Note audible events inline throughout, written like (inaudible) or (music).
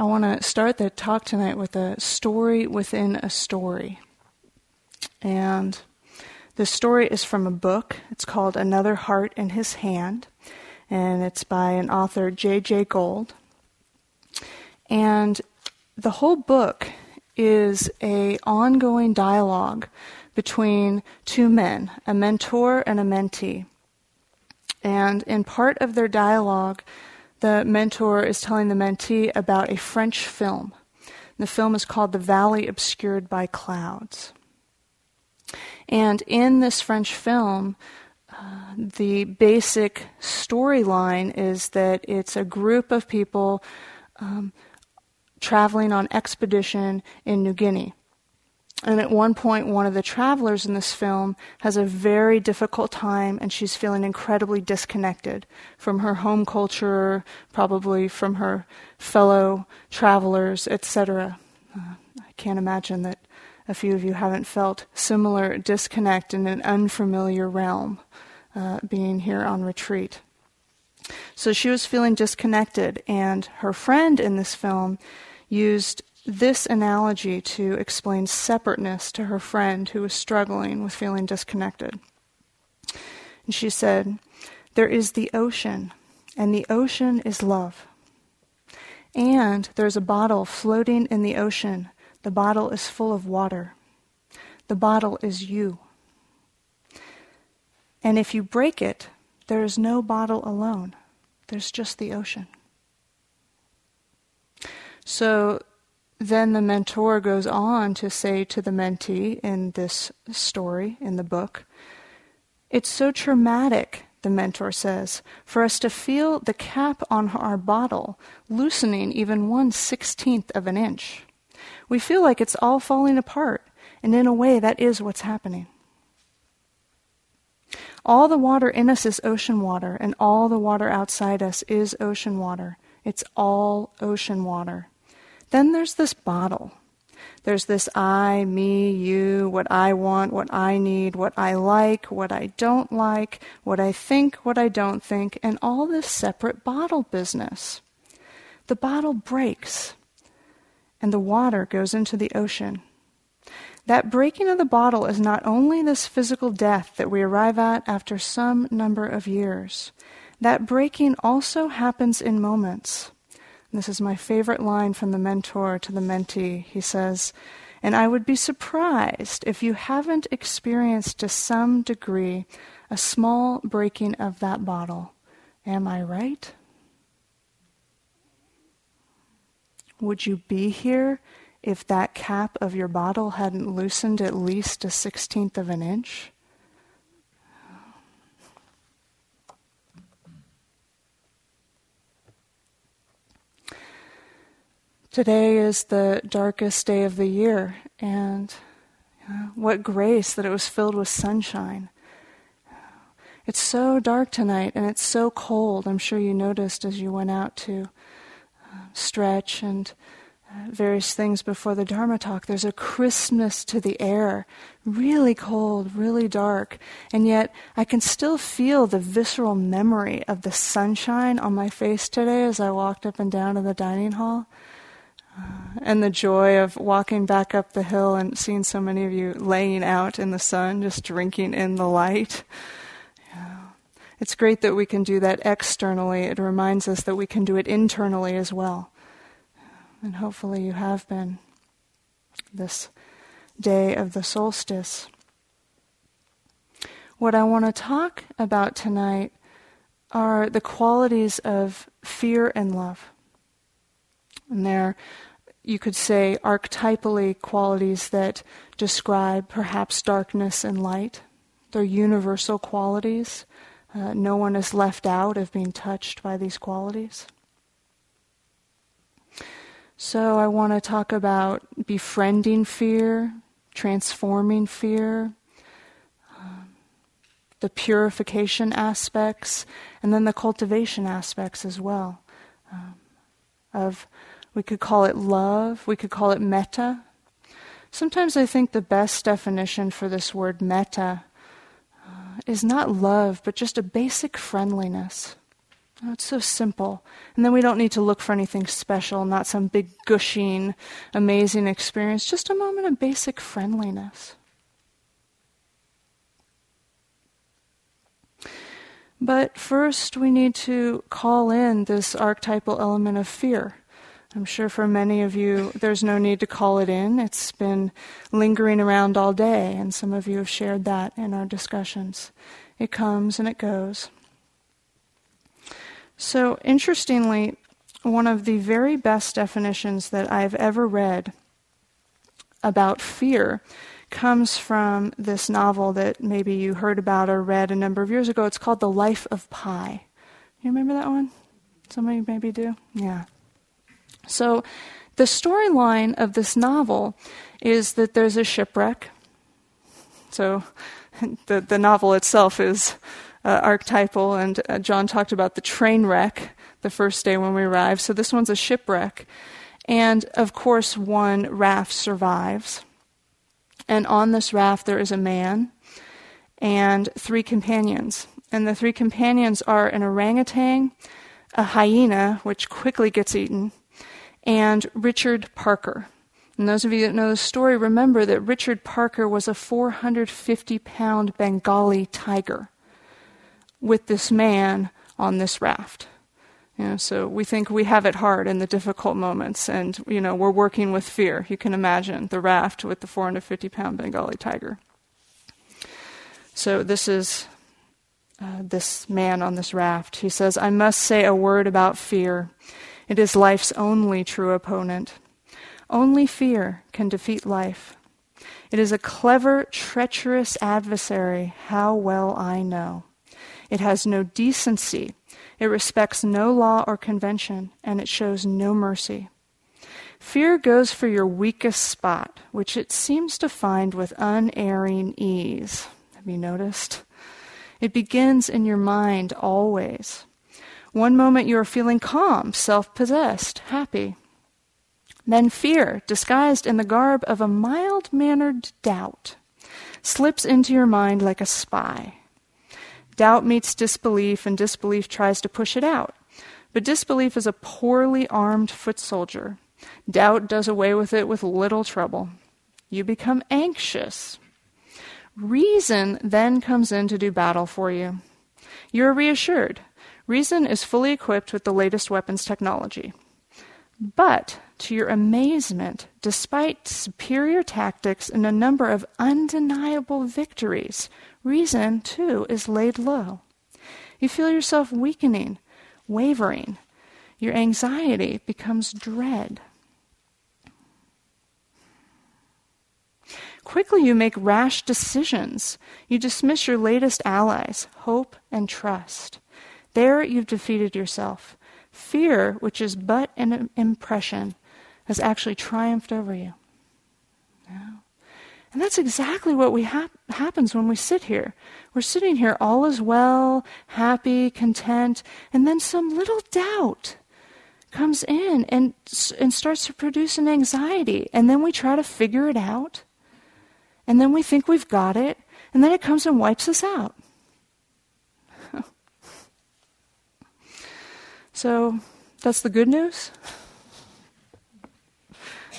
I want to start the talk tonight with a story within a story. And the story is from a book. It's called Another Heart in His Hand, and it's by an author, J.J. Gold. And the whole book is a ongoing dialogue between two men, a mentor and a mentee. And in part of their dialogue, the mentor is telling the mentee about a French film. The film is called The Valley Obscured by Clouds. And in this French film, uh, the basic storyline is that it's a group of people um, traveling on expedition in New Guinea. And at one point, one of the travelers in this film has a very difficult time, and she's feeling incredibly disconnected from her home culture, probably from her fellow travelers, etc. Uh, I can't imagine that a few of you haven't felt similar disconnect in an unfamiliar realm uh, being here on retreat. So she was feeling disconnected, and her friend in this film used this analogy to explain separateness to her friend who was struggling with feeling disconnected. And she said, There is the ocean, and the ocean is love. And there's a bottle floating in the ocean. The bottle is full of water. The bottle is you. And if you break it, there is no bottle alone, there's just the ocean. So then the mentor goes on to say to the mentee in this story, in the book, it's so traumatic, the mentor says, for us to feel the cap on our bottle loosening even one sixteenth of an inch. We feel like it's all falling apart, and in a way, that is what's happening. All the water in us is ocean water, and all the water outside us is ocean water. It's all ocean water. Then there's this bottle. There's this I, me, you, what I want, what I need, what I like, what I don't like, what I think, what I don't think, and all this separate bottle business. The bottle breaks, and the water goes into the ocean. That breaking of the bottle is not only this physical death that we arrive at after some number of years, that breaking also happens in moments. This is my favorite line from the mentor to the mentee. He says, And I would be surprised if you haven't experienced to some degree a small breaking of that bottle. Am I right? Would you be here if that cap of your bottle hadn't loosened at least a sixteenth of an inch? Today is the darkest day of the year, and you know, what grace that it was filled with sunshine. It's so dark tonight, and it's so cold. I'm sure you noticed as you went out to uh, stretch and uh, various things before the Dharma talk. There's a crispness to the air, really cold, really dark, and yet I can still feel the visceral memory of the sunshine on my face today as I walked up and down in the dining hall and the joy of walking back up the hill and seeing so many of you laying out in the sun, just drinking in the light. Yeah. It's great that we can do that externally. It reminds us that we can do it internally as well. And hopefully, you have been this day of the solstice. What I want to talk about tonight are the qualities of fear and love. And they're, you could say, archetypally qualities that describe perhaps darkness and light. They're universal qualities. Uh, no one is left out of being touched by these qualities. So I want to talk about befriending fear, transforming fear, um, the purification aspects, and then the cultivation aspects as well um, of we could call it love. We could call it metta. Sometimes I think the best definition for this word metta uh, is not love, but just a basic friendliness. Oh, it's so simple. And then we don't need to look for anything special, not some big, gushing, amazing experience, just a moment of basic friendliness. But first, we need to call in this archetypal element of fear. I'm sure for many of you, there's no need to call it in. It's been lingering around all day, and some of you have shared that in our discussions. It comes and it goes. So, interestingly, one of the very best definitions that I've ever read about fear comes from this novel that maybe you heard about or read a number of years ago. It's called The Life of Pi. You remember that one? Some of you maybe do? Yeah. So, the storyline of this novel is that there's a shipwreck. So, (laughs) the, the novel itself is uh, archetypal, and uh, John talked about the train wreck the first day when we arrived. So, this one's a shipwreck. And of course, one raft survives. And on this raft, there is a man and three companions. And the three companions are an orangutan, a hyena, which quickly gets eaten, and Richard Parker. And those of you that know the story remember that Richard Parker was a 450 pound Bengali tiger with this man on this raft. You know, so we think we have it hard in the difficult moments, and you know we're working with fear. You can imagine the raft with the 450 pound Bengali tiger. So this is uh, this man on this raft. He says, "I must say a word about fear. It is life's only true opponent. Only fear can defeat life. It is a clever, treacherous adversary. How well I know." It has no decency. It respects no law or convention, and it shows no mercy. Fear goes for your weakest spot, which it seems to find with unerring ease. Have you noticed? It begins in your mind always. One moment you are feeling calm, self possessed, happy. Then fear, disguised in the garb of a mild mannered doubt, slips into your mind like a spy. Doubt meets disbelief, and disbelief tries to push it out. But disbelief is a poorly armed foot soldier. Doubt does away with it with little trouble. You become anxious. Reason then comes in to do battle for you. You are reassured. Reason is fully equipped with the latest weapons technology. But, to your amazement, despite superior tactics and a number of undeniable victories, reason, too, is laid low. You feel yourself weakening, wavering. Your anxiety becomes dread. Quickly, you make rash decisions. You dismiss your latest allies, hope and trust. There, you've defeated yourself. Fear, which is but an impression, has actually triumphed over you. And that's exactly what we hap- happens when we sit here. We're sitting here, all is well, happy, content, and then some little doubt comes in and, and starts to produce an anxiety. And then we try to figure it out. And then we think we've got it. And then it comes and wipes us out. So, that's the good news?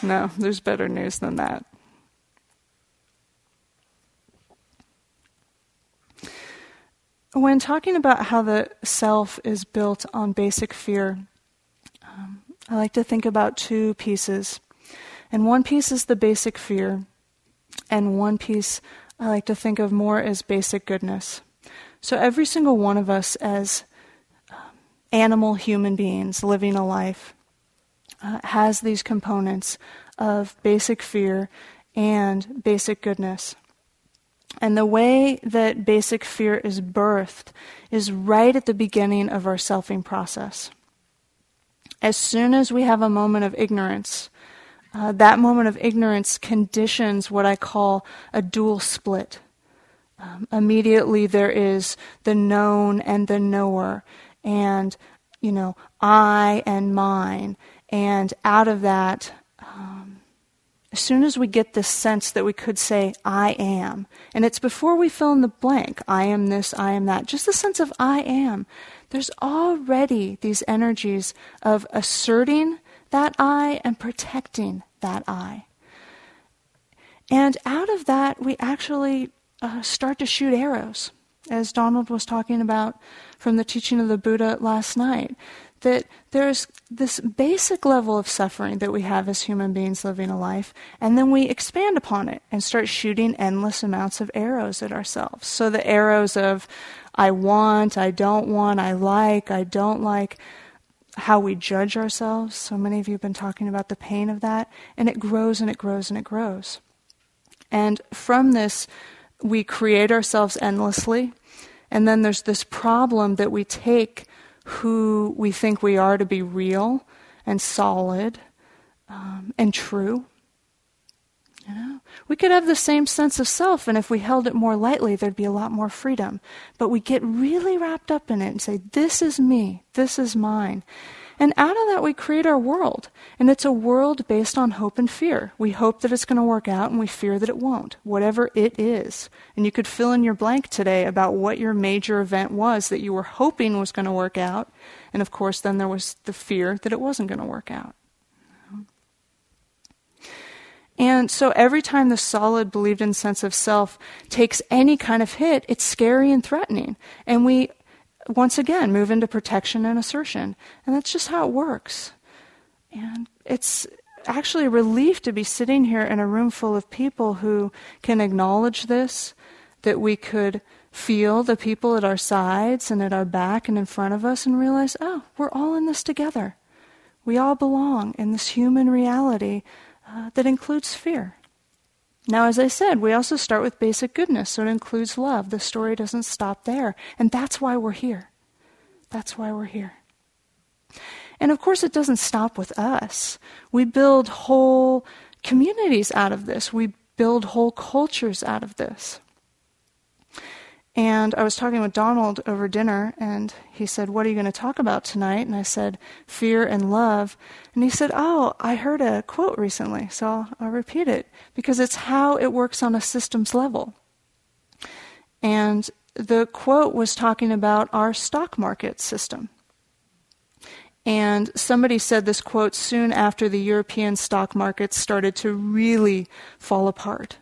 No, there's better news than that. When talking about how the self is built on basic fear, um, I like to think about two pieces. And one piece is the basic fear, and one piece I like to think of more as basic goodness. So every single one of us, as animal human beings living a life, uh, has these components of basic fear and basic goodness. And the way that basic fear is birthed is right at the beginning of our selfing process. As soon as we have a moment of ignorance, uh, that moment of ignorance conditions what I call a dual split. Um, immediately there is the known and the knower, and, you know, I and mine. And out of that, um, as soon as we get this sense that we could say, I am, and it's before we fill in the blank, I am this, I am that, just the sense of I am, there's already these energies of asserting that I and protecting that I. And out of that, we actually uh, start to shoot arrows, as Donald was talking about from the teaching of the Buddha last night that there's this basic level of suffering that we have as human beings living a life, and then we expand upon it and start shooting endless amounts of arrows at ourselves. So the arrows of I want, I don't want, I like, I don't like, how we judge ourselves. So many of you have been talking about the pain of that, and it grows and it grows and it grows. And from this, we create ourselves endlessly. And then there's this problem that we take who we think we are to be real and solid um, and true. You know, we could have the same sense of self, and if we held it more lightly, there'd be a lot more freedom. But we get really wrapped up in it and say, "This is me. This is mine." And out of that, we create our world. And it's a world based on hope and fear. We hope that it's going to work out and we fear that it won't, whatever it is. And you could fill in your blank today about what your major event was that you were hoping was going to work out. And of course, then there was the fear that it wasn't going to work out. And so every time the solid believed in sense of self takes any kind of hit, it's scary and threatening. And we once again move into protection and assertion. And that's just how it works. And it's actually a relief to be sitting here in a room full of people who can acknowledge this, that we could feel the people at our sides and at our back and in front of us and realize, oh, we're all in this together. We all belong in this human reality uh, that includes fear. Now, as I said, we also start with basic goodness, so it includes love. The story doesn't stop there. And that's why we're here. That's why we're here. And of course, it doesn't stop with us. We build whole communities out of this, we build whole cultures out of this. And I was talking with Donald over dinner, and he said, What are you going to talk about tonight? And I said, Fear and love. And he said, Oh, I heard a quote recently, so I'll, I'll repeat it because it's how it works on a systems level. And the quote was talking about our stock market system. And somebody said this quote soon after the European stock markets started to really fall apart.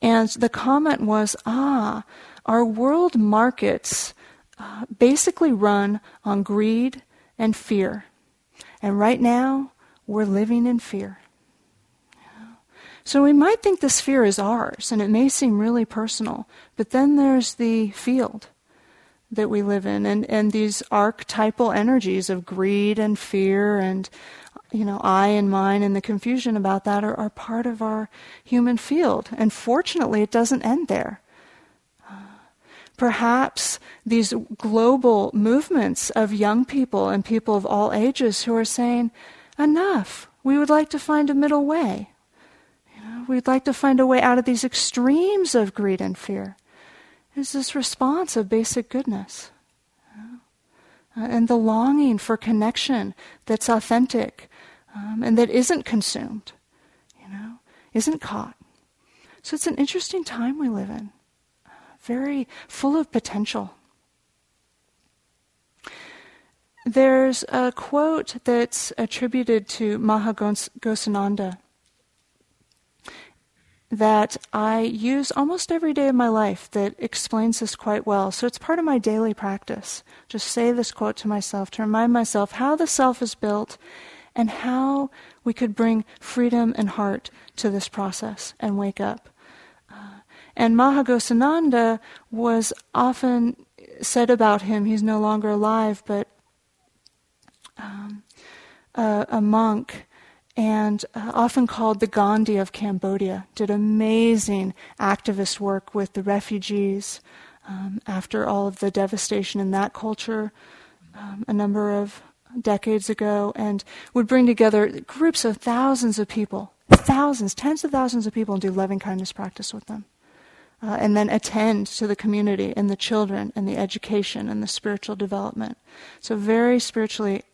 And the comment was, ah, our world markets uh, basically run on greed and fear. And right now, we're living in fear. So we might think this fear is ours, and it may seem really personal, but then there's the field that we live in, and, and these archetypal energies of greed and fear and you know, I and mine and the confusion about that are, are part of our human field. And fortunately, it doesn't end there perhaps these global movements of young people and people of all ages who are saying, enough, we would like to find a middle way. You know, we'd like to find a way out of these extremes of greed and fear. Is this response of basic goodness? Uh, and the longing for connection that's authentic um, and that isn't consumed, you know, isn't caught. So it's an interesting time we live in very full of potential. There's a quote that's attributed to Maha Ghosananda that I use almost every day of my life that explains this quite well. So it's part of my daily practice. Just say this quote to myself to remind myself how the self is built and how we could bring freedom and heart to this process and wake up. And Maha Ghosananda was often said about him, he's no longer alive, but um, a, a, monk and uh, often called the Gandhi of Cambodia, did amazing activist work with the refugees um, after all of the devastation in that culture um, a number of decades ago, and would bring together groups of thousands of people, thousands, tens of thousands of people, and do loving kindness practice with them uh, and then attend to the community and the children and the education and the spiritual development. So, very spiritually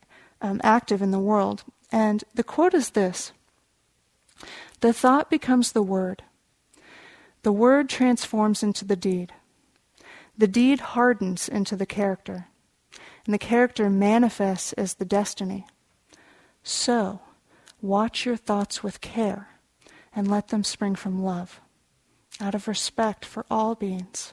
um, active in the world. And the quote is this The thought becomes the word. The word transforms into the deed. The deed hardens into the character, and the character manifests as the destiny. So, watch your thoughts with care and let them spring from love, out of respect for all beings.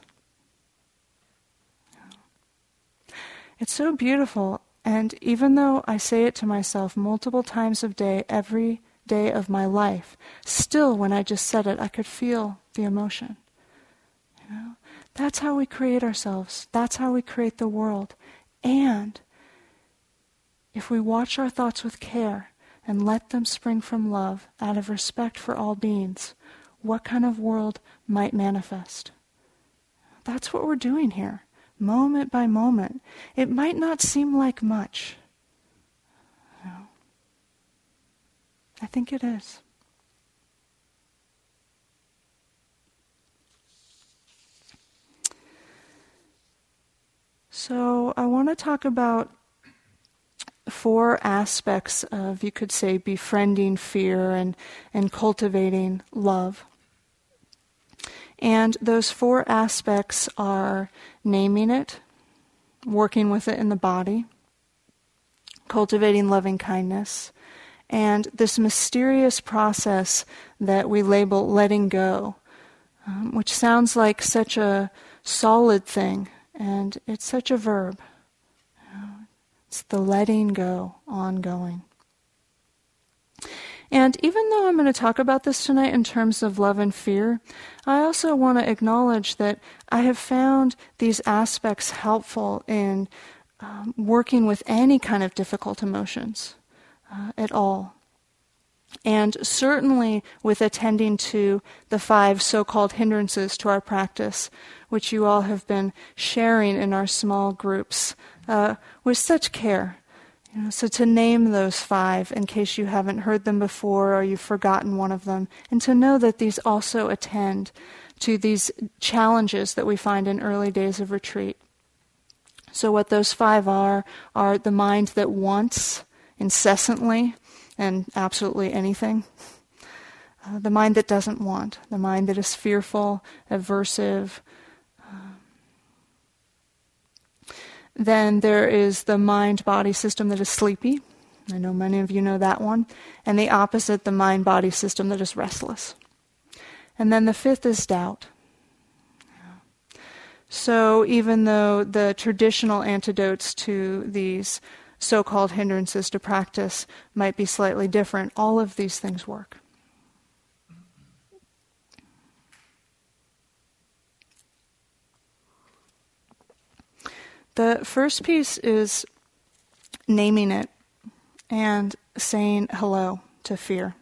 It's so beautiful, and even though I say it to myself multiple times a day, every day of my life, still when I just said it, I could feel the emotion. You know? That's how we create ourselves. That's how we create the world. And if we watch our thoughts with care and let them spring from love out of respect for all beings, what kind of world might manifest? That's what we're doing here, moment by moment. It might not seem like much. No. I think it is. So, I want to talk about four aspects of, you could say, befriending fear and, and cultivating love. And those four aspects are naming it, working with it in the body, cultivating loving kindness, and this mysterious process that we label letting go, um, which sounds like such a solid thing and it's such a verb. It's the letting go, ongoing. And even though I'm going to talk about this tonight in terms of love and fear, I also want to acknowledge that I have found these aspects helpful in um, working with any kind of difficult emotions uh, at all. And certainly with attending to the five so called hindrances to our practice, which you all have been sharing in our small groups uh, with such care. You know, so to name those five in case you haven't heard them before or you've forgotten one of them, and to know that these also attend to these challenges that we find in early days of retreat. So, what those five are are the mind that wants incessantly and absolutely anything, uh, the mind that doesn't want, the mind that is fearful, aversive, Then there is the mind body system that is sleepy. I know many of you know that one. And the opposite, the mind body system that is restless. And then the fifth is doubt. So even though the traditional antidotes to these so called hindrances to practice might be slightly different, all of these things work. The first piece is naming it and saying hello to fear.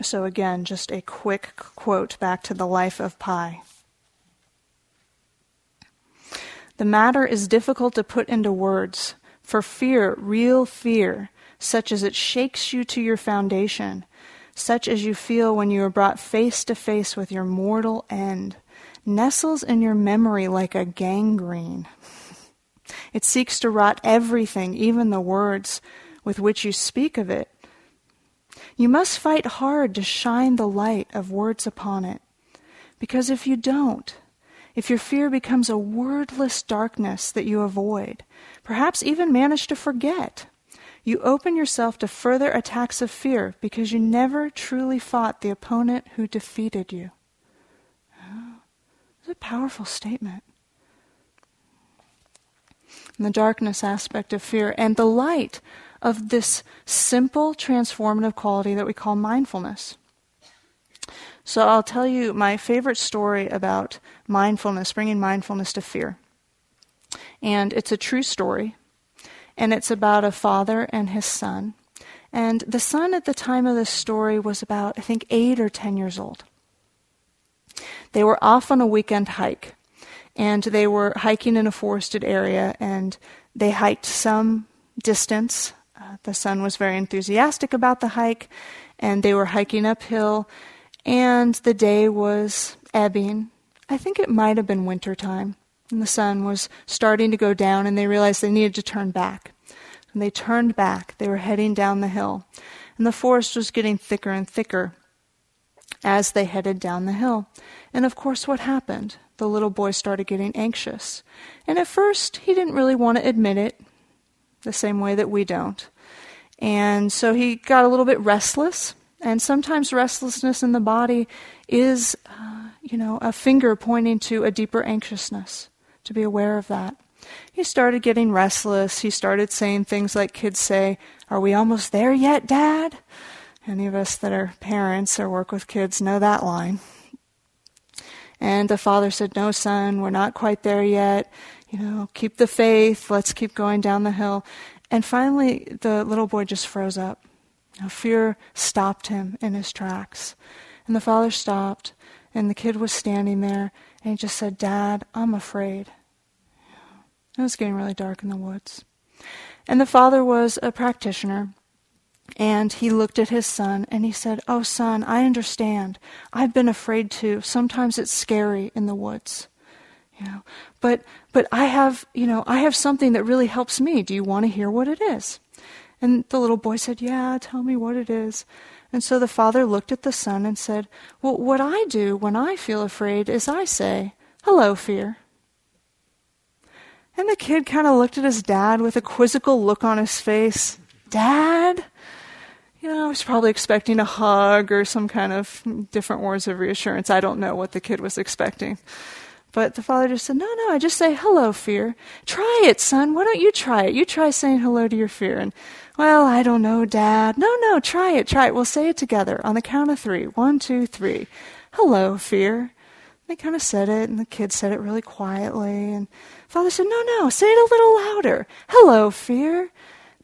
So, again, just a quick quote back to the life of Pi. The matter is difficult to put into words, for fear, real fear, such as it shakes you to your foundation, such as you feel when you are brought face to face with your mortal end, nestles in your memory like a gangrene. (laughs) It seeks to rot everything, even the words with which you speak of it. You must fight hard to shine the light of words upon it. Because if you don't, if your fear becomes a wordless darkness that you avoid, perhaps even manage to forget, you open yourself to further attacks of fear because you never truly fought the opponent who defeated you. Oh, it's a powerful statement. And the darkness aspect of fear and the light of this simple transformative quality that we call mindfulness. So I'll tell you my favorite story about mindfulness, bringing mindfulness to fear. And it's a true story and it's about a father and his son. And the son at the time of the story was about, I think, eight or ten years old. They were off on a weekend hike, and they were hiking in a forested area, and they hiked some distance. Uh, the son was very enthusiastic about the hike, and they were hiking uphill, and the day was ebbing. I think it might have been winter time and the sun was starting to go down, and they realized they needed to turn back. And they turned back. They were heading down the hill. And the forest was getting thicker and thicker as they headed down the hill. And of course, what happened? The little boy started getting anxious. And at first, he didn't really want to admit it, the same way that we don't. And so he got a little bit restless. And sometimes restlessness in the body is, uh, you know, a finger pointing to a deeper anxiousness, to be aware of that. He started getting restless. He started saying things like kids say, Are we almost there yet, Dad? Any of us that are parents or work with kids know that line. And the father said, No, son, we're not quite there yet. You know, keep the faith. Let's keep going down the hill. And finally, the little boy just froze up. Now, fear stopped him in his tracks. And the father stopped, and the kid was standing there, and he just said, Dad, I'm afraid. It was getting really dark in the woods. And the father was a practitioner. And he looked at his son and he said, Oh, son, I understand. I've been afraid too. Sometimes it's scary in the woods. You know, but but I have, you know, I have something that really helps me. Do you want to hear what it is? And the little boy said, Yeah, tell me what it is. And so the father looked at the son and said, Well, what I do when I feel afraid is I say, Hello, fear. And the kid kind of looked at his dad with a quizzical look on his face. Dad? You know, I was probably expecting a hug or some kind of different words of reassurance. I don't know what the kid was expecting. But the father just said, No, no, I just say hello, fear. Try it, son. Why don't you try it? You try saying hello to your fear. And, well, I don't know, Dad. No, no, try it, try it. We'll say it together on the count of three. One, two, three. Hello, fear. They kind of said it, and the kid said it really quietly. And father said, No, no, say it a little louder. Hello, fear.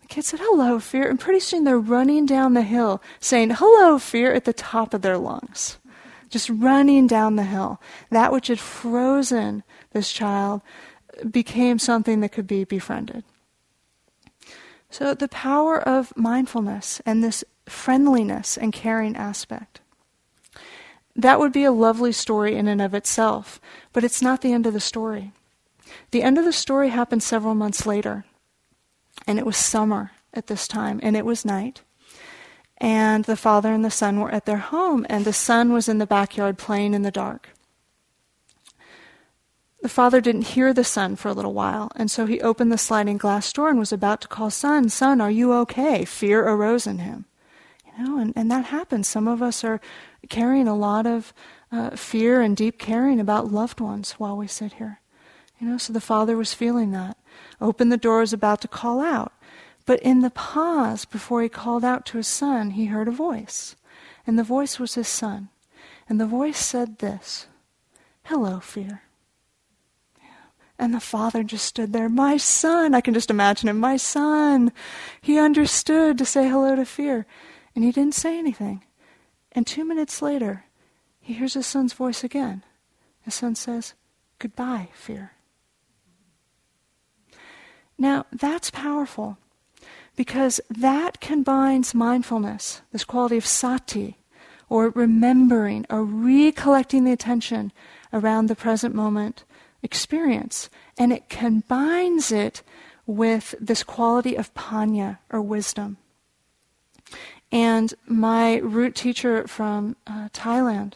The kid said, Hello, fear. And pretty soon they're running down the hill saying, Hello, fear, at the top of their lungs just running down the hill. That which had frozen this child became something that could be befriended. So, the power of mindfulness and this friendliness and caring aspect. That would be a lovely story in and of itself, but it's not the end of the story. The end of the story happened several months later, and it was summer at this time, and it was night and the father and the son were at their home, and the son was in the backyard playing in the dark. The father didn't hear the son for a little while, and so he opened the sliding glass door and was about to call, Son, son, are you okay? Fear arose in him. You know, and, and that happens. Some of us are carrying a lot of uh, fear and deep caring about loved ones while we sit here. You know, so the father was feeling that. Opened the door, was about to call out. But in the pause before he called out to his son, he heard a voice. And the voice was his son. And the voice said this Hello, fear. And the father just stood there. My son. I can just imagine him. My son. He understood to say hello to fear. And he didn't say anything. And two minutes later, he hears his son's voice again. His son says, Goodbye, fear. Now, that's powerful because that combines mindfulness, this quality of sati, or remembering, or recollecting the attention around the present moment experience, and it combines it with this quality of panya, or wisdom. And my root teacher from uh, Thailand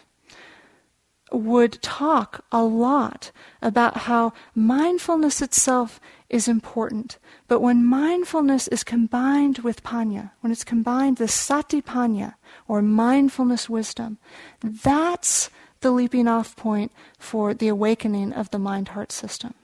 would talk a lot about how mindfulness itself is important. But when mindfulness is combined with panya, when it's combined with sati panya, or mindfulness wisdom, that's the leaping off point for the awakening of the mind heart system.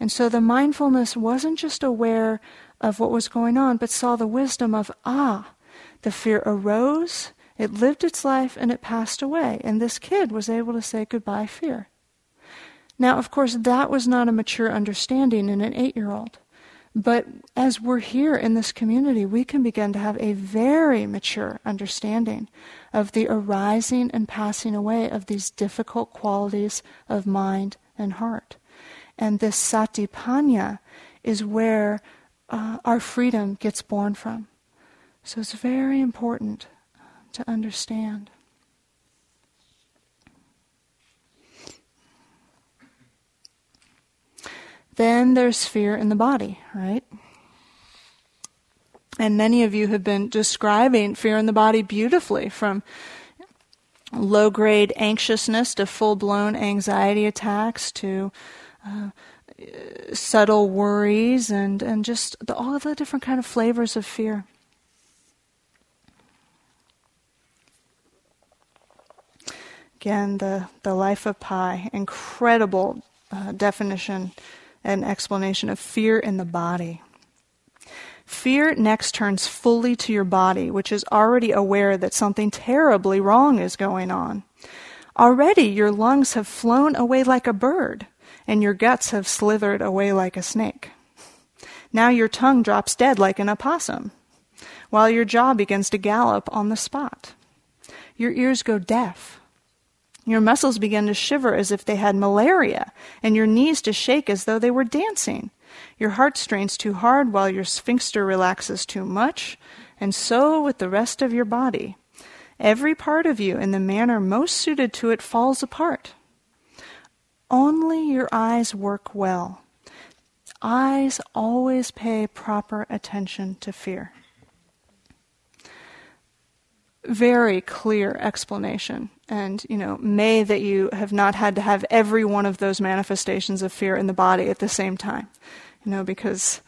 And so the mindfulness wasn't just aware of what was going on, but saw the wisdom of, ah, the fear arose, it lived its life, and it passed away. And this kid was able to say goodbye, fear. Now, of course, that was not a mature understanding in an eight year old. But as we're here in this community, we can begin to have a very mature understanding of the arising and passing away of these difficult qualities of mind and heart. And this satipanya is where uh, our freedom gets born from. So it's very important to understand. Then there's fear in the body, right? And many of you have been describing fear in the body beautifully from low grade anxiousness to full blown anxiety attacks to uh, subtle worries and, and just the, all the different kind of flavors of fear. Again, the, the life of Pi, incredible uh, definition and explanation of fear in the body. Fear next turns fully to your body, which is already aware that something terribly wrong is going on. Already your lungs have flown away like a bird, and your guts have slithered away like a snake. Now your tongue drops dead like an opossum, while your jaw begins to gallop on the spot. Your ears go deaf your muscles begin to shiver as if they had malaria, and your knees to shake as though they were dancing. Your heart strains too hard while your sphincter relaxes too much, and so with the rest of your body. Every part of you, in the manner most suited to it, falls apart. Only your eyes work well. Eyes always pay proper attention to fear very clear explanation. And, you know, may that you have not had to have every one of those manifestations of fear in the body at the same time. You know, because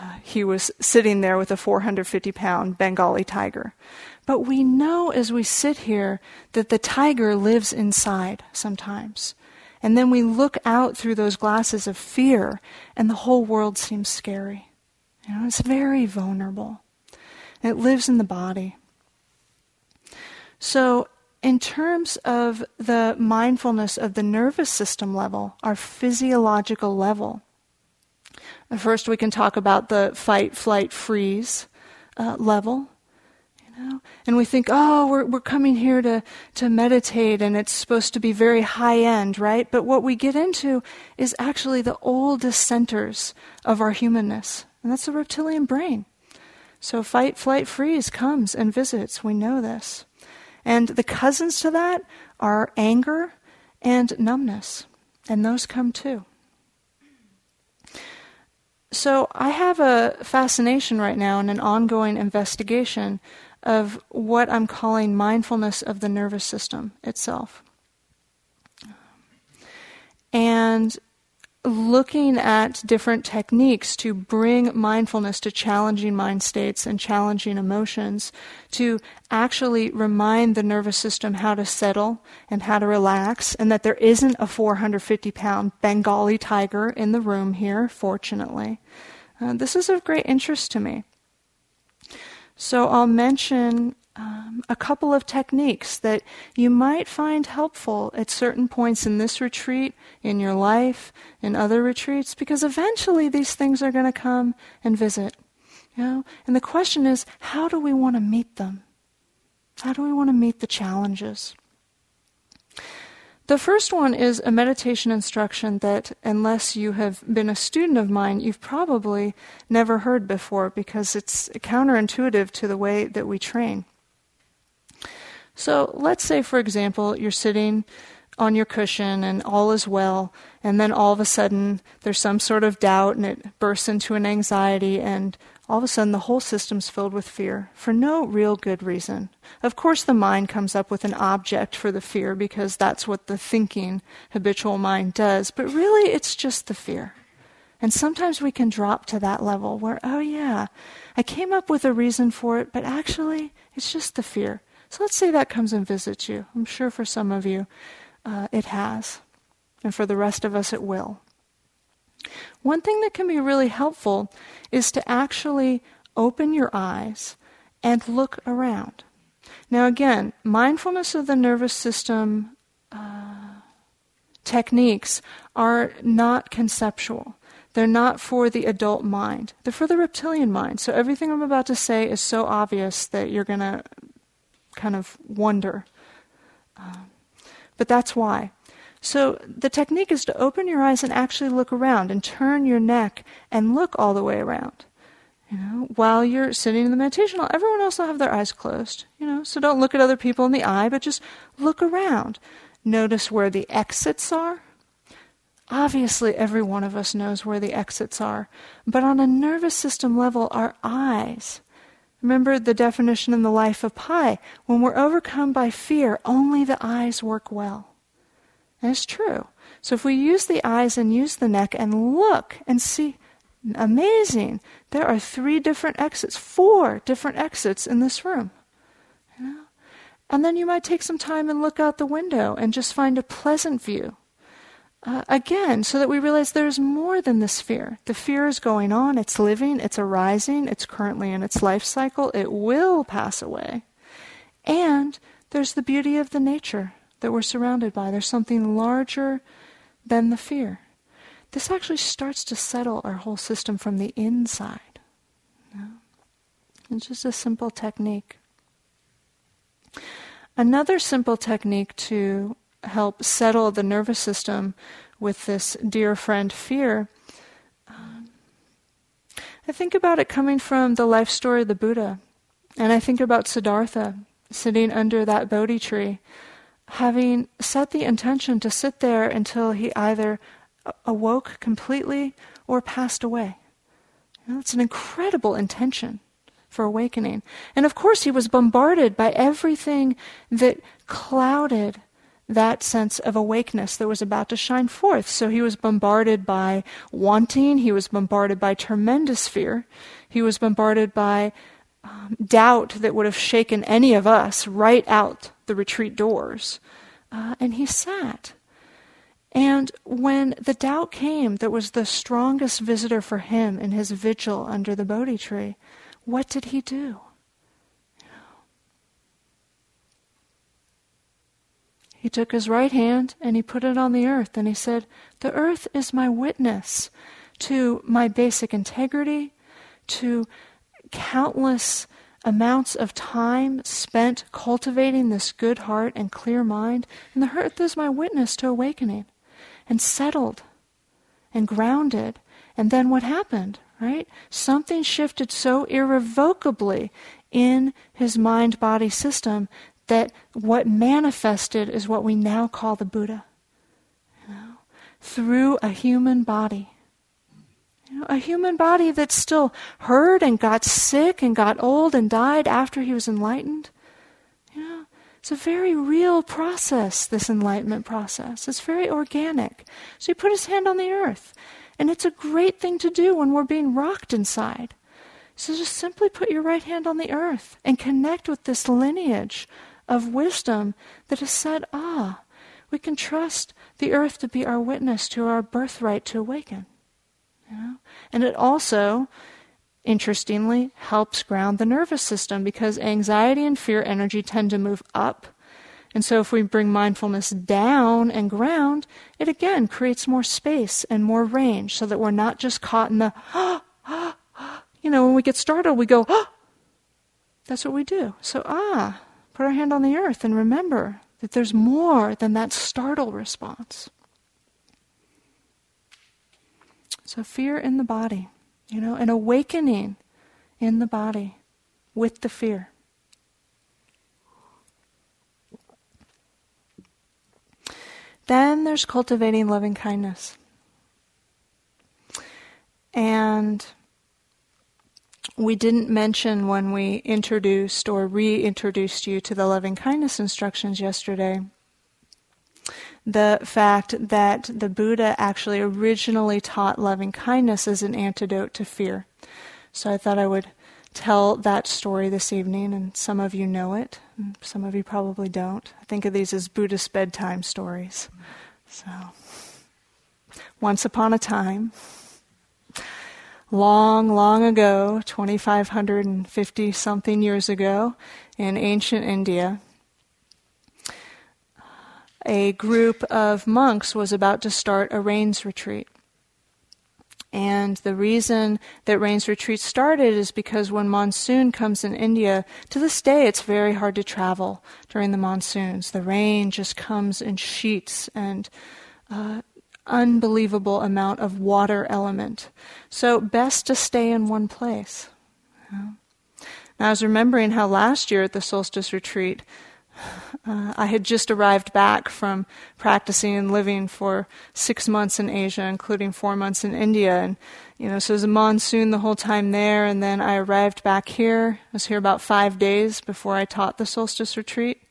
uh, he was sitting there with a 450 pound Bengali tiger. But we know as we sit here that the tiger lives inside sometimes. And then we look out through those glasses of fear, and the whole world seems scary. You know, it's very vulnerable. it lives in the body. So, in terms of the mindfulness of the nervous system level, our physiological level, first we can talk about the fight, flight, freeze uh, level. You know? And we think, oh, we're, we're coming here to, to meditate and it's supposed to be very high end, right? But what we get into is actually the oldest centers of our humanness, and that's the reptilian brain. So fight, flight, freeze comes and visits. We know this. And the cousins to that are anger and numbness, and those come too. So I have a fascination right now and an ongoing investigation of what I'm calling mindfulness of the nervous system itself. And looking at different techniques to bring mindfulness to challenging mind states and challenging emotions, to actually remind the nervous system how to settle and how to relax, and that there isn't a 450 pound Bengali tiger in the room here, fortunately. Uh, this is of great interest to me. So I'll mention um, a couple of techniques that you might find helpful at certain points in this retreat, in your life, in other retreats, because eventually these things are going to come and visit. You know? And the question is, how do we want to meet them? How do we want to meet the challenges? The first one is a meditation instruction that, unless you have been a student of mine, you've probably never heard before because it's counterintuitive to the way that we train. So let's say, for example, you're sitting on your cushion and all is well, and then all of a sudden there's some sort of doubt and it bursts into an anxiety, and all of a sudden the whole system's filled with fear for no real good reason. Of course, the mind comes up with an object for the fear because that's what the thinking habitual mind does, but really it's just the fear. And sometimes we can drop to that level where, oh yeah, I came up with a reason for it, but actually it's just the fear. So let's say that comes and visits you. I'm sure for some of you uh, it has, and for the rest of us it will. One thing that can be really helpful is to actually open your eyes and look around. Now, again, mindfulness of the nervous system uh, techniques are not conceptual. They're not for the adult mind. They're for the reptilian mind. So everything I'm about to say is so obvious that you're going to kind of wonder. Um, but that's why. So the technique is to open your eyes and actually look around and turn your neck and look all the way around. You know, while you're sitting in the meditation hall, everyone else will have their eyes closed. You know, so don't look at other people in the eye, but just look around. Notice where the exits are. Obviously, every one of us knows where the exits are, but on a nervous system level, our eyes Remember the definition in the life of Pi. When we're overcome by fear, only the eyes work well. And it's true. So if we use the eyes and use the neck and look and see, amazing, there are three different exits, four different exits in this room. You know? And then you might take some time and look out the window and just find a pleasant view. Uh, again, so that we realize there's more than this fear. The fear is going on, it's living, it's arising, it's currently in its life cycle, it will pass away. And there's the beauty of the nature that we're surrounded by. There's something larger than the fear. This actually starts to settle our whole system from the inside. It's just a simple technique. Another simple technique to help settle the nervous system with this dear friend fear. Um, I think about it coming from the life story of the Buddha. And I think about Siddhartha sitting under that Bodhi tree, having set the intention to sit there until he either awoke completely or passed away. You know, it's an incredible intention for awakening. And of course, he was bombarded by everything that clouded that sense of awakeness that was about to shine forth. So he was bombarded by wanting, he was bombarded by tremendous fear, he was bombarded by um, doubt that would have shaken any of us right out the retreat doors. Uh, and he sat. And when the doubt came that was the strongest visitor for him in his vigil under the Bodhi tree, what did he do? He took his right hand and he put it on the earth and he said, The earth is my witness to my basic integrity, to countless amounts of time spent cultivating this good heart and clear mind. And the earth is my witness to awakening and settled and grounded. And then what happened, right? Something shifted so irrevocably in his mind body system that what manifested is what we now call the Buddha. You know, through a human body. You know, a human body that still hurt and got sick and got old and died after he was enlightened. You know, it's a very real process, this enlightenment process. It's very organic. So he put his hand on the earth. And it's a great thing to do when we're being rocked inside. So just simply put your right hand on the earth and connect with this lineage of wisdom that has said, ah, we can trust the earth to be our witness to our birthright to awaken. You know? And it also, interestingly, helps ground the nervous system because anxiety and fear energy tend to move up. And so if we bring mindfulness down and ground, it again creates more space and more range so that we're not just caught in the, ah, (gasps) (gasps) (gasps) you know, when we get startled, we go, ah. That's what we do. So, ah, Put our hand on the earth and remember that there's more than that startle response. So, fear in the body, you know, an awakening in the body with the fear. Then there's cultivating loving kindness. And we didn't mention when we introduced or reintroduced you to the loving kindness instructions yesterday the fact that the Buddha actually originally taught loving kindness as an antidote to fear. So I thought I would tell that story this evening, and some of you know it, some of you probably don't. I think of these as Buddhist bedtime stories. So, once upon a time, long, long ago, 2,550 something years ago, in ancient India, a group of monks was about to start a rains retreat. And the reason that rains retreat started is because when monsoon comes in India, to this day it's very hard to travel during the monsoons. The rain just comes in sheets and uh, unbelievable amount of water element. So, best to stay in one place. Now, I was remembering how last year at the solstice retreat, Uh, I had just arrived back from practicing and living for six months in Asia, including four months in India. And, you know, so it was a monsoon the whole time there. And then I arrived back here. I was here about five days before I taught the solstice retreat.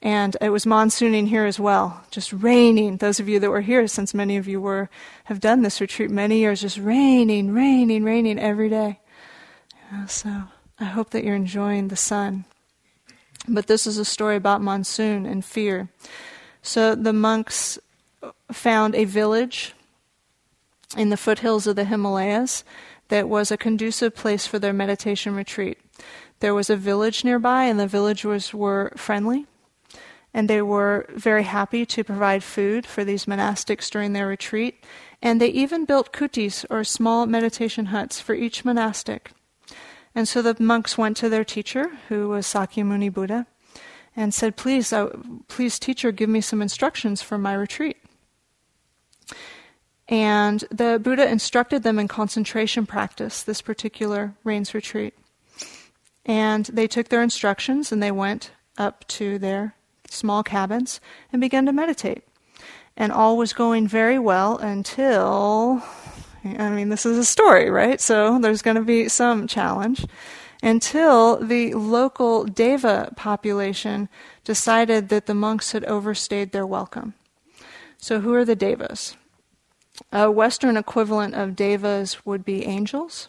And it was monsooning here as well, just raining. Those of you that were here, since many of you were, have done this retreat many years, just raining, raining, raining every day. Yeah, so I hope that you're enjoying the sun. But this is a story about monsoon and fear. So the monks found a village in the foothills of the Himalayas that was a conducive place for their meditation retreat. There was a village nearby, and the villagers were friendly, and they were very happy to provide food for these monastics during their retreat. And they even built kutis, or small meditation huts, for each monastic. And so the monks went to their teacher, who was Sakyamuni Buddha, and said, "Please, uh, please, teacher, give me some instructions for my retreat." And the Buddha instructed them in concentration practice, this particular rains retreat. And they took their instructions and they went up to their small cabins and began to meditate. And all was going very well until I mean, this is a story, right? So there's going to be some challenge until the local Deva population decided that the monks had overstayed their welcome. So, who are the Devas? A Western equivalent of Devas would be angels.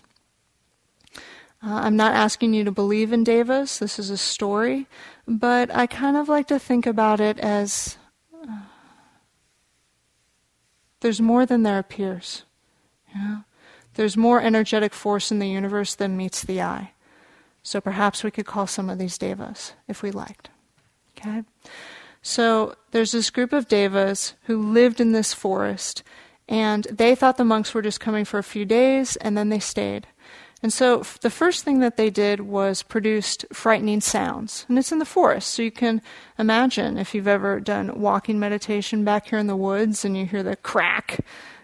Uh, I'm not asking you to believe in Devas, this is a story, but I kind of like to think about it as uh, there's more than there appears. Yeah? There's more energetic force in the universe than meets the eye. So perhaps we could call some of these devas if we liked. Okay? So there's this group of devas who lived in this forest, and they thought the monks were just coming for a few days, and then they stayed. And so f- the first thing that they did was produced frightening sounds. And it's in the forest, so you can imagine if you've ever done walking meditation back here in the woods and you hear the crack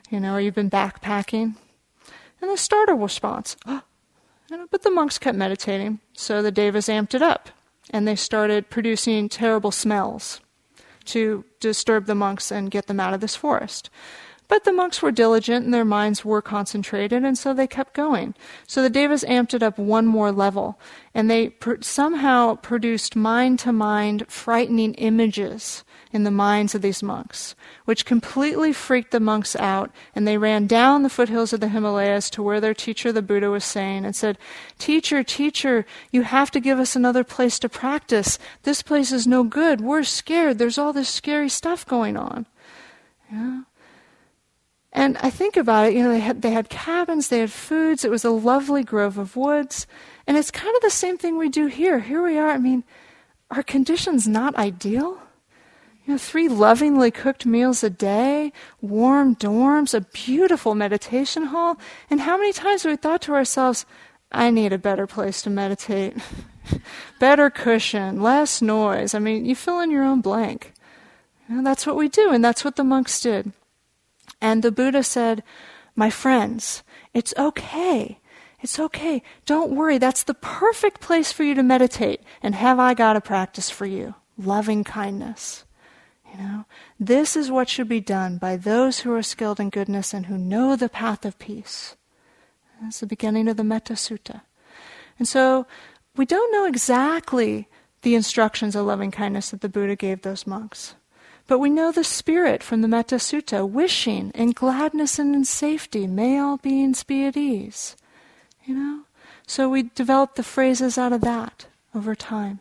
you know, or you've been backpacking. And the startle response, (gasps) but the monks kept meditating, so the devas amped it up, and they started producing terrible smells to disturb the monks and get them out of this forest. But the monks were diligent and their minds were concentrated, and so they kept going. So the Devas amped it up one more level, and they pr- somehow produced mind to mind frightening images in the minds of these monks, which completely freaked the monks out, and they ran down the foothills of the Himalayas to where their teacher, the Buddha, was saying, and said, Teacher, teacher, you have to give us another place to practice. This place is no good. We're scared. There's all this scary stuff going on. Yeah. And I think about it, you know, they had, they had cabins, they had foods, it was a lovely grove of woods. And it's kind of the same thing we do here. Here we are. I mean, are conditions not ideal? You know, three lovingly cooked meals a day, warm dorms, a beautiful meditation hall. And how many times have we thought to ourselves, I need a better place to meditate? (laughs) better cushion, less noise. I mean, you fill in your own blank. You know, that's what we do, and that's what the monks did. And the Buddha said, My friends, it's okay. It's okay. Don't worry. That's the perfect place for you to meditate. And have I got a practice for you? Loving kindness. You know, this is what should be done by those who are skilled in goodness and who know the path of peace. That's the beginning of the Metta Sutta. And so we don't know exactly the instructions of loving kindness that the Buddha gave those monks. But we know the spirit from the Metta Sutta, wishing in gladness and in safety, may all beings be at ease. You know? So we develop the phrases out of that over time.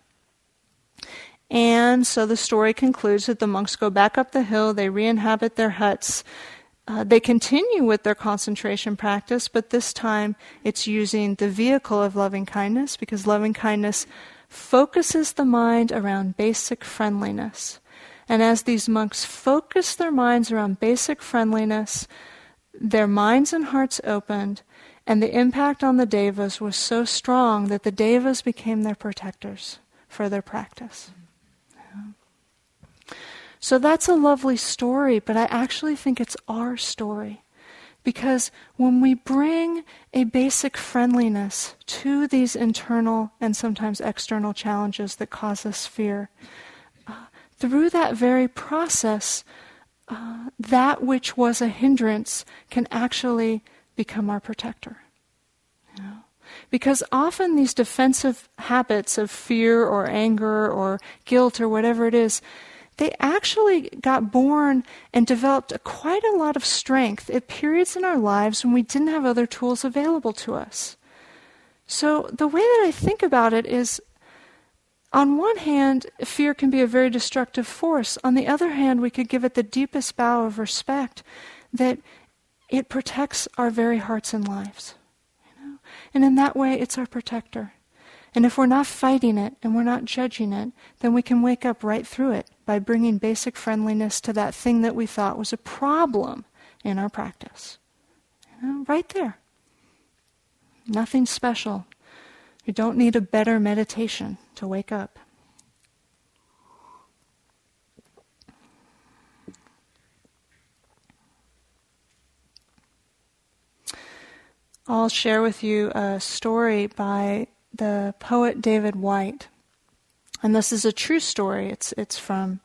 And so the story concludes that the monks go back up the hill, they re inhabit their huts. Uh, they continue with their concentration practice, but this time it's using the vehicle of loving kindness because loving kindness focuses the mind around basic friendliness. And as these monks focus their minds around basic friendliness, their minds and hearts opened, and the impact on the devas was so strong that the devas became their protectors for their practice. So that's a lovely story, but I actually think it's our story. Because when we bring a basic friendliness to these internal and sometimes external challenges that cause us fear, through that very process, uh, that which was a hindrance can actually become our protector. You know? Because often these defensive habits of fear or anger or guilt or whatever it is, they actually got born and developed quite a lot of strength at periods in our lives when we didn't have other tools available to us. So the way that I think about it is on one hand, fear can be a very destructive force. On the other hand, we could give it the deepest bow of respect that it protects our very hearts and lives. You know? And in that way, it's our protector. And if we're not fighting it and we're not judging it, then we can wake up right through it by bringing basic friendliness to that thing that we thought was a problem in our practice. You know, right there. Nothing special. You don't need a better meditation to wake up. I'll share with you a story by the poet David Whyte. And this is a true story. It's, it's from,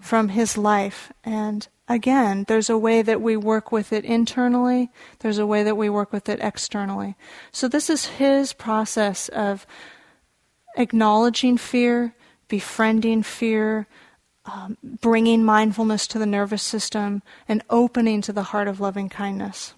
from his life. And again, there's a way that we work with it internally, there's a way that we work with it externally. So this is his process of acknowledging fear, befriending fear, um, bringing mindfulness to the nervous system, and opening to the heart of loving kindness.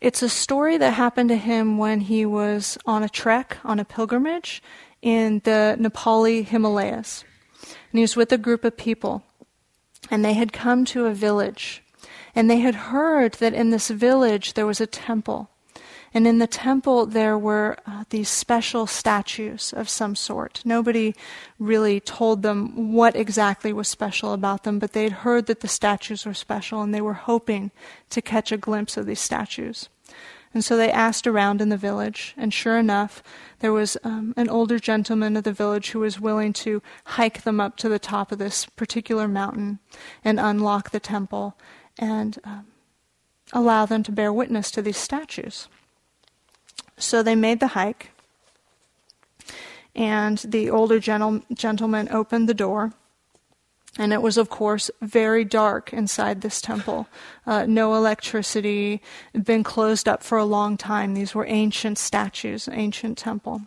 It's a story that happened to him when he was on a trek, on a pilgrimage in the Nepali Himalayas. And he was with a group of people. And they had come to a village. And they had heard that in this village there was a temple. And in the temple, there were uh, these special statues of some sort. Nobody really told them what exactly was special about them, but they had heard that the statues were special and they were hoping to catch a glimpse of these statues. And so they asked around in the village, and sure enough, there was um, an older gentleman of the village who was willing to hike them up to the top of this particular mountain and unlock the temple and um, allow them to bear witness to these statues. So they made the hike, and the older gentle- gentleman opened the door. And it was, of course, very dark inside this temple. Uh, no electricity, been closed up for a long time. These were ancient statues, ancient temple.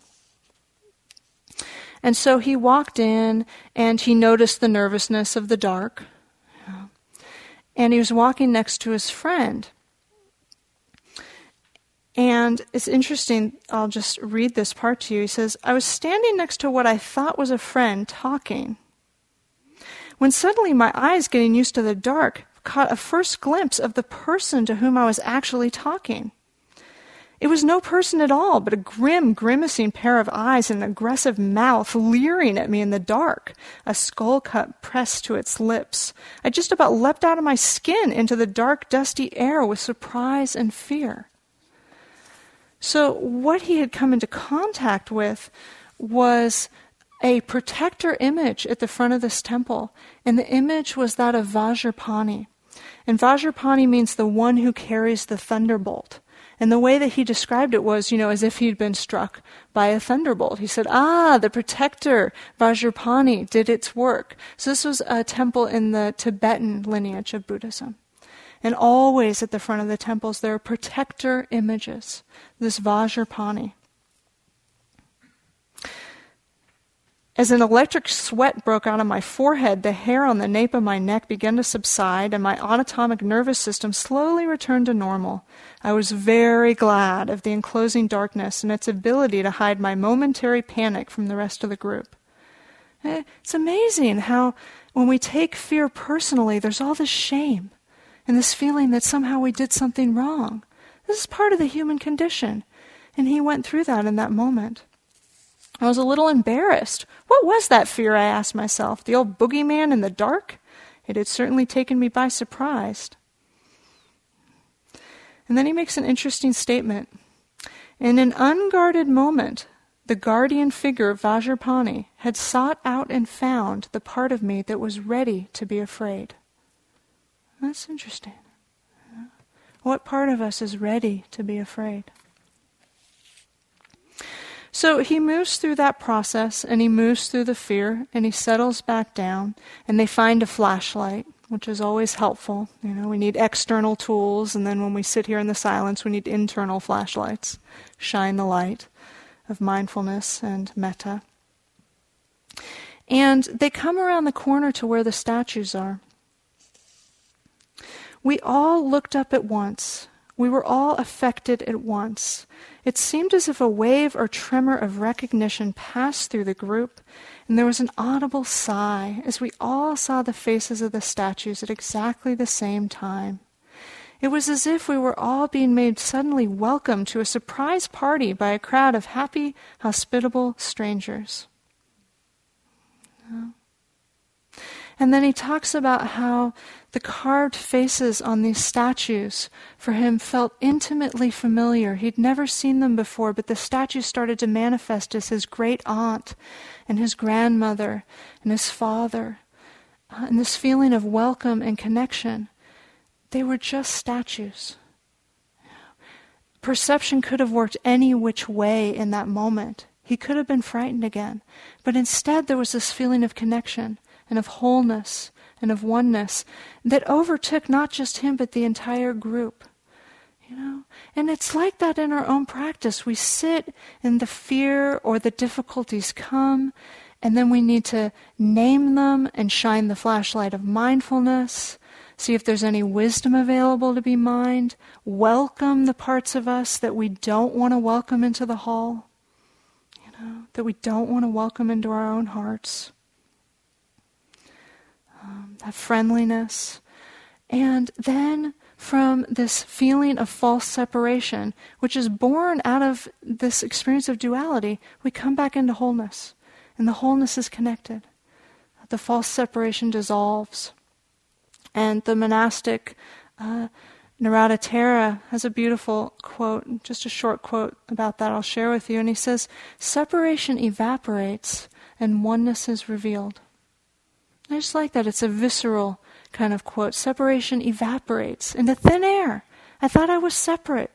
And so he walked in and he noticed the nervousness of the dark. And he was walking next to his friend. And it's interesting, I'll just read this part to you. He says, I was standing next to what I thought was a friend talking, when suddenly my eyes, getting used to the dark, caught a first glimpse of the person to whom I was actually talking. It was no person at all, but a grim, grimacing pair of eyes and an aggressive mouth leering at me in the dark, a skull cut pressed to its lips. I just about leapt out of my skin into the dark, dusty air with surprise and fear. So, what he had come into contact with was a protector image at the front of this temple, and the image was that of Vajrapani. And Vajrapani means the one who carries the thunderbolt. And the way that he described it was, you know, as if he'd been struck by a thunderbolt. He said, Ah, the protector, Vajrapani, did its work. So this was a temple in the Tibetan lineage of Buddhism. And always at the front of the temples, there are protector images, this Vajrapani. As an electric sweat broke out on my forehead, the hair on the nape of my neck began to subside, and my autonomic nervous system slowly returned to normal. I was very glad of the enclosing darkness and its ability to hide my momentary panic from the rest of the group. Eh, it's amazing how, when we take fear personally, there's all this shame and this feeling that somehow we did something wrong. This is part of the human condition. And he went through that in that moment. I was a little embarrassed. What was that fear? I asked myself. The old boogeyman in the dark? It had certainly taken me by surprise. And then he makes an interesting statement. In an unguarded moment, the guardian figure, of Vajrapani, had sought out and found the part of me that was ready to be afraid. That's interesting. What part of us is ready to be afraid? So he moves through that process and he moves through the fear and he settles back down and they find a flashlight, which is always helpful. You know, we need external tools and then when we sit here in the silence, we need internal flashlights. Shine the light of mindfulness and metta. And they come around the corner to where the statues are. We all looked up at once. We were all affected at once. It seemed as if a wave or tremor of recognition passed through the group, and there was an audible sigh as we all saw the faces of the statues at exactly the same time. It was as if we were all being made suddenly welcome to a surprise party by a crowd of happy, hospitable strangers. And then he talks about how the carved faces on these statues for him felt intimately familiar. He'd never seen them before, but the statues started to manifest as his great aunt and his grandmother and his father. Uh, and this feeling of welcome and connection. They were just statues. Perception could have worked any which way in that moment. He could have been frightened again. But instead, there was this feeling of connection and of wholeness and of oneness that overtook not just him, but the entire group. You know? And it's like that in our own practice. We sit and the fear or the difficulties come, and then we need to name them and shine the flashlight of mindfulness See if there's any wisdom available to be mined. Welcome the parts of us that we don't want to welcome into the hall. You know, that we don't want to welcome into our own hearts. Um, that friendliness. And then from this feeling of false separation, which is born out of this experience of duality, we come back into wholeness. And the wholeness is connected. The false separation dissolves. And the monastic uh, Narada Thera has a beautiful quote, just a short quote about that I'll share with you. And he says, Separation evaporates and oneness is revealed. I just like that. It's a visceral kind of quote. Separation evaporates into thin air. I thought I was separate.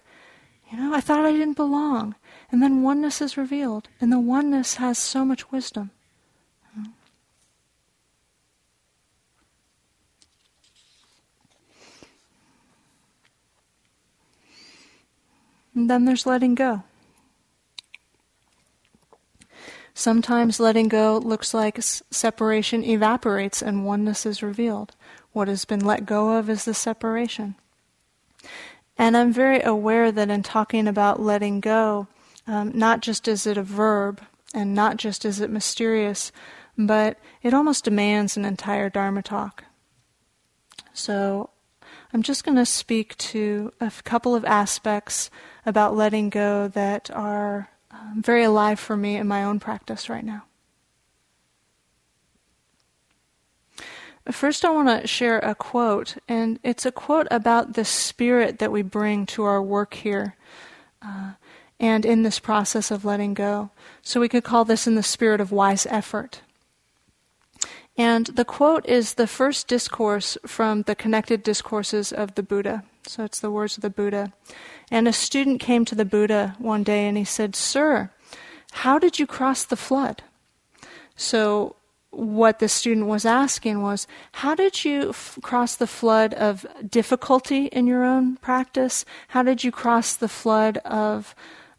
You know, I thought I didn't belong. And then oneness is revealed. And the oneness has so much wisdom. And then there's letting go. Sometimes letting go looks like separation evaporates and oneness is revealed. What has been let go of is the separation. And I'm very aware that in talking about letting go, um, not just is it a verb and not just is it mysterious, but it almost demands an entire Dharma talk. So I'm just going to speak to a couple of aspects about letting go that are um, very alive for me in my own practice right now. First, I want to share a quote, and it's a quote about the spirit that we bring to our work here uh, and in this process of letting go. So, we could call this in the spirit of wise effort. And the quote is the first discourse from the connected discourses of the Buddha. So it's the words of the Buddha. And a student came to the Buddha one day and he said, Sir, how did you cross the flood? So what the student was asking was, How did you f- cross the flood of difficulty in your own practice? How did you cross the flood of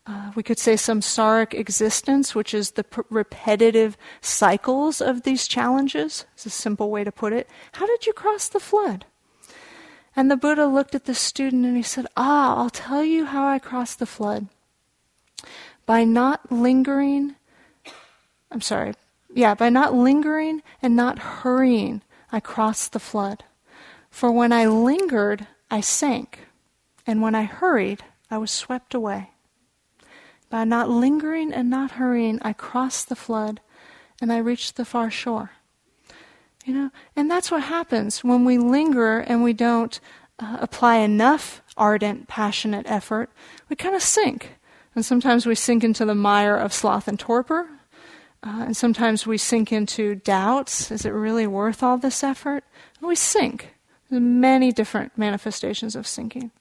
uh, we could say samsaric existence, which is the repetitive cycles of these challenges. It's a simple way to put it. How did you cross the flood? And the Buddha looked at the student and he said, Ah, I'll tell you how I crossed the flood. By not lingering, I'm sorry, yeah, by not lingering and not hurrying, I crossed the flood. For when I lingered, I sank, and when I hurried, I was swept away. By not lingering and not hurrying, I crossed the flood and I reached the far shore. You know, and that's what happens when we linger and we don't uh, apply enough ardent, passionate effort. We kind of sink. And sometimes we sink into the mire of sloth and torpor. Uh, and sometimes we sink into doubts. Is it really worth all this effort? And we sink. There's many different manifestations of sinking.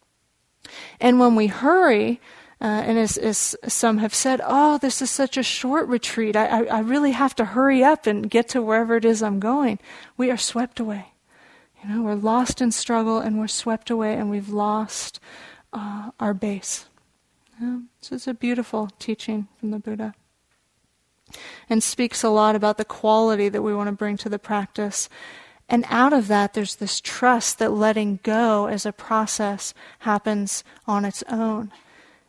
And when we hurry, Uh, and as, as, some have said, oh, this is such a short retreat. I, I, I, really have to hurry up and get to wherever it is I'm going. We are swept away. You know, we're lost in struggle and we're swept away and we've lost uh, our base. Yeah, so it's a beautiful teaching from the Buddha. And speaks a lot about the quality that we want to bring to the practice. And out of that, there's this trust that letting go as a process happens on its own.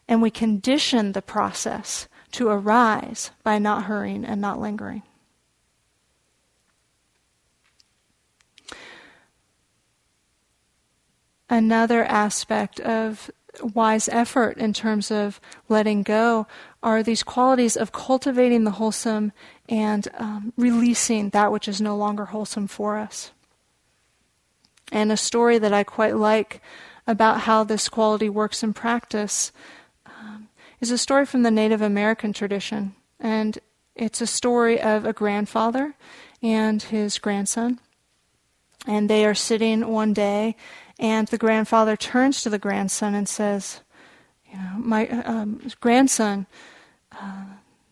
And we condition the process to arise by not hurrying and not lingering. Another aspect of wise effort in terms of letting go are these qualities of cultivating the wholesome and um, releasing that which is no longer wholesome for us. And a story that I quite like about how this quality works in practice is a story from the Native American tradition. And it's a story of a grandfather and his grandson. And they are sitting one day, and the grandfather turns to the grandson and says, You know, my um, grandson, uh,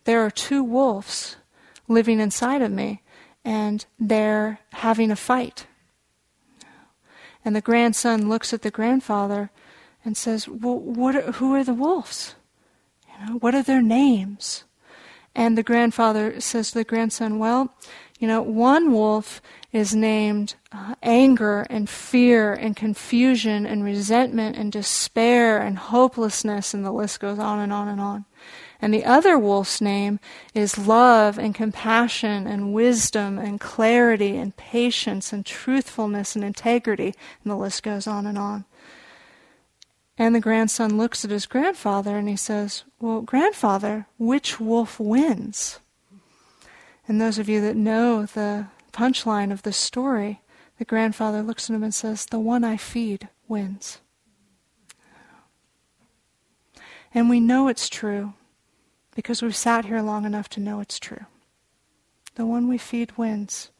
there are two wolves living inside of me, and they're having a fight. And the grandson looks at the grandfather and says, Well, what are, who are the wolves? Know, what are their names? And the grandfather says to the grandson, Well, you know, one wolf is named uh, anger and fear and confusion and resentment and despair and hopelessness, and the list goes on and on and on. And the other wolf's name is love and compassion and wisdom and clarity and patience and truthfulness and integrity, and the list goes on and on. And the grandson looks at his grandfather and he says, Well, grandfather, which wolf wins? And those of you that know the punchline of this story, the grandfather looks at him and says, The one I feed wins. And we know it's true because we've sat here long enough to know it's true. The one we feed wins.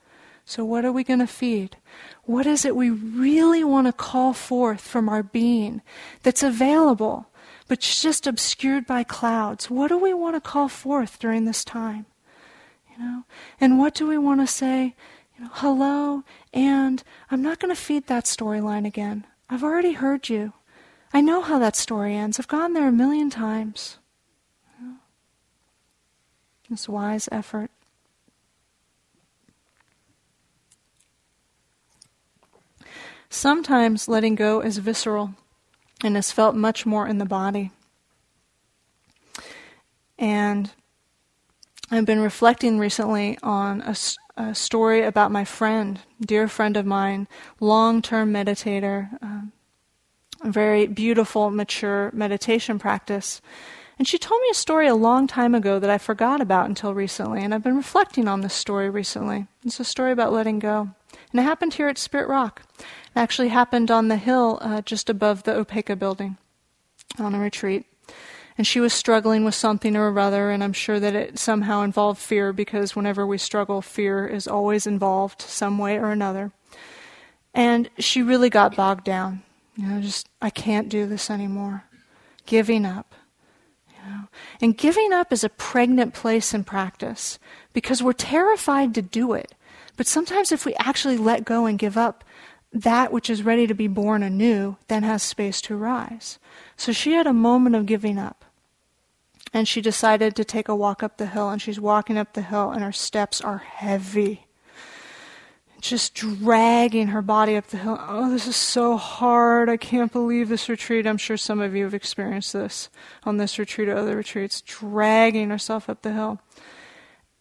So, what are we going to feed? What is it we really want to call forth from our being that's available, but just obscured by clouds? What do we want to call forth during this time? You know, and what do we want to say? You know, hello, and I'm not going to feed that storyline again. I've already heard you. I know how that story ends. I've gone there a million times. You know? This wise effort. Sometimes letting go is visceral and is felt much more in the body. And I've been reflecting recently on a, a story about my friend, dear friend of mine, long term meditator, uh, a very beautiful, mature meditation practice. And she told me a story a long time ago that I forgot about until recently, and I've been reflecting on this story recently. It's a story about letting go. And it happened here at Spirit Rock. It actually happened on the hill uh, just above the Opeka building on a retreat. And she was struggling with something or other, and I'm sure that it somehow involved fear because whenever we struggle, fear is always involved some way or another. And she really got bogged down. You know, just, I can't do this anymore. Giving up. You know? And giving up is a pregnant place in practice because we're terrified to do it. But sometimes if we actually let go and give up, that which is ready to be born anew then has space to rise. So she had a moment of giving up. And she decided to take a walk up the hill, and she's walking up the hill, and her steps are heavy. Just dragging her body up the hill. Oh, this is so hard. I can't believe this retreat. I'm sure some of you have experienced this on this retreat or other retreats, dragging herself up the hill.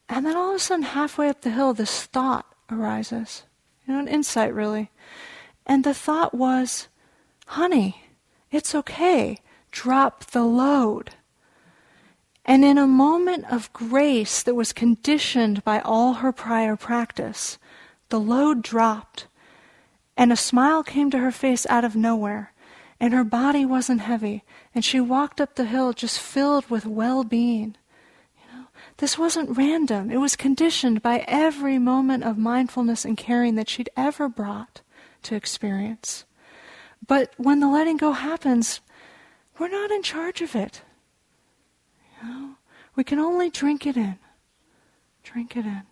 And then all of a sudden, halfway up the hill, this thought arises. You know, an insight really. And the thought was, honey, it's okay. Drop the load. And in a moment of grace that was conditioned by all her prior practice, the load dropped, and a smile came to her face out of nowhere, and her body wasn't heavy, and she walked up the hill just filled with well being. This wasn't random. It was conditioned by every moment of mindfulness and caring that she'd ever brought to experience. But when the letting go happens, we're not in charge of it. We can only drink it in. Drink it in.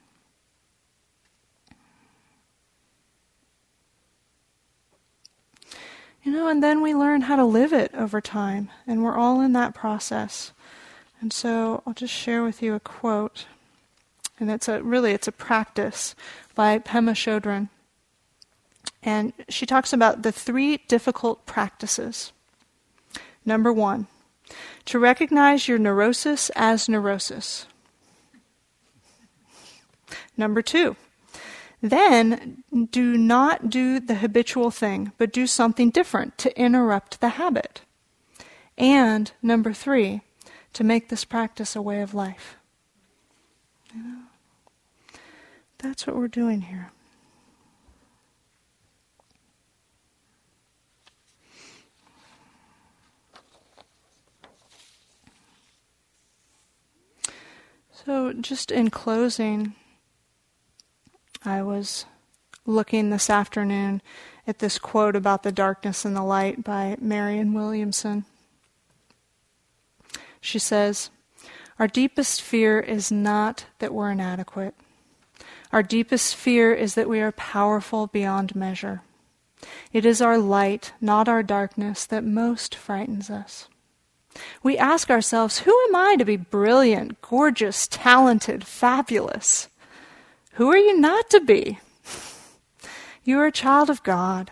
You know, and then we learn how to live it over time, and we're all in that process. And so I'll just share with you a quote, and it's a really it's a practice by Pema Chodron, and she talks about the three difficult practices. Number one, to recognize your neurosis as neurosis. Number two, then do not do the habitual thing, but do something different to interrupt the habit. And number three, to make this practice a way of life. You know? That's what we're doing here. So, just in closing, I was looking this afternoon at this quote about the darkness and the light by Marianne Williamson. She says, Our deepest fear is not that we're inadequate. Our deepest fear is that we are powerful beyond measure. It is our light, not our darkness, that most frightens us. We ask ourselves, who am I to be brilliant, gorgeous, talented, fabulous? Who are you not to be? You are a child of God.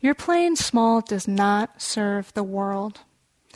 Your playing small does not serve the world.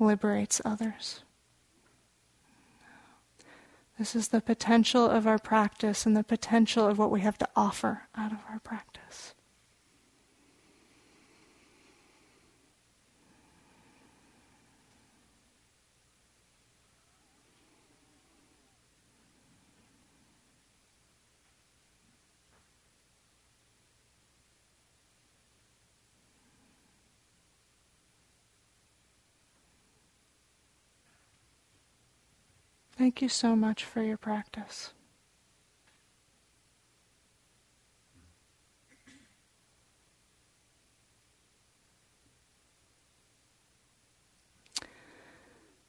liberates others. This is the potential of our practice and the potential of what we have to offer out of our practice. Thank you so much for your practice.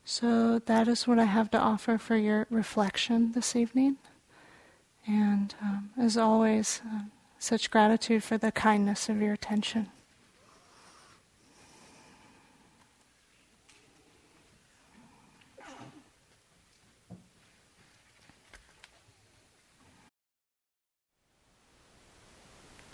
So that is what I have to offer for your reflection this evening. And um, as always, um, such gratitude for the kindness of your attention.